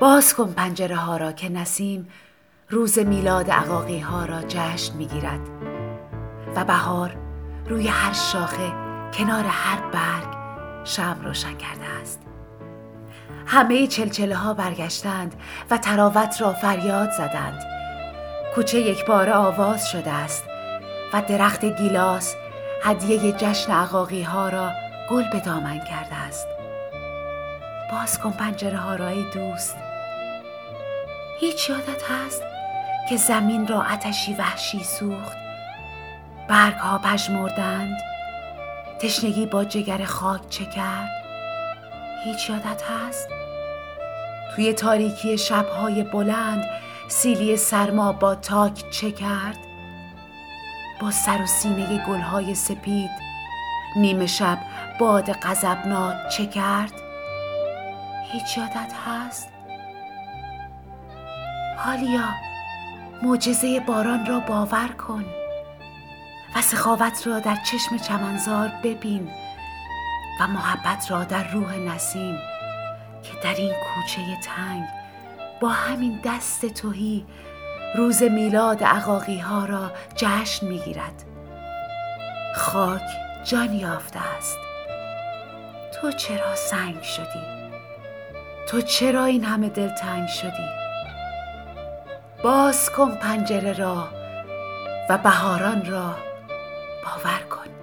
باز کن پنجره ها را که نسیم روز میلاد عقاقی ها را جشن می‌گیرد و بهار روی هر شاخه کنار هر برگ شم روشن کرده است. همه چلچله ها برگشتند و تراوت را فریاد زدند. کوچه یک بار آواز شده است و درخت گیلاس هدیه جشن عقاقی ها را گل به دامن کرده است. باز کن پنجره ها رای دوست. هیچ یادت هست که زمین را آتشی وحشی سوخت؟ برگ ها پژمردند؟ تشنگی با جگر خاک چه کرد؟ هیچ یادت هست؟ توی تاریکی شبهای بلند سیلی سرما با تاک چه کرد؟ با سر و سینه گلهای سپید نیمه شب باد غضبناک چه کرد؟ هیچ یادت هست؟ حالیا معجزه باران را باور کن و سخاوت را در چشم چمنزار ببین و محبت را در روح نسیم که در این کوچه تنگ با همین دست توهی روز میلاد عقاقی ها را جشن می‌گیرد. خاک جان یافته است. تو چرا سنگ شدی؟ تو چرا این همه دلتنگ شدی؟ باز کن پنجره را و بهاران را باور کن.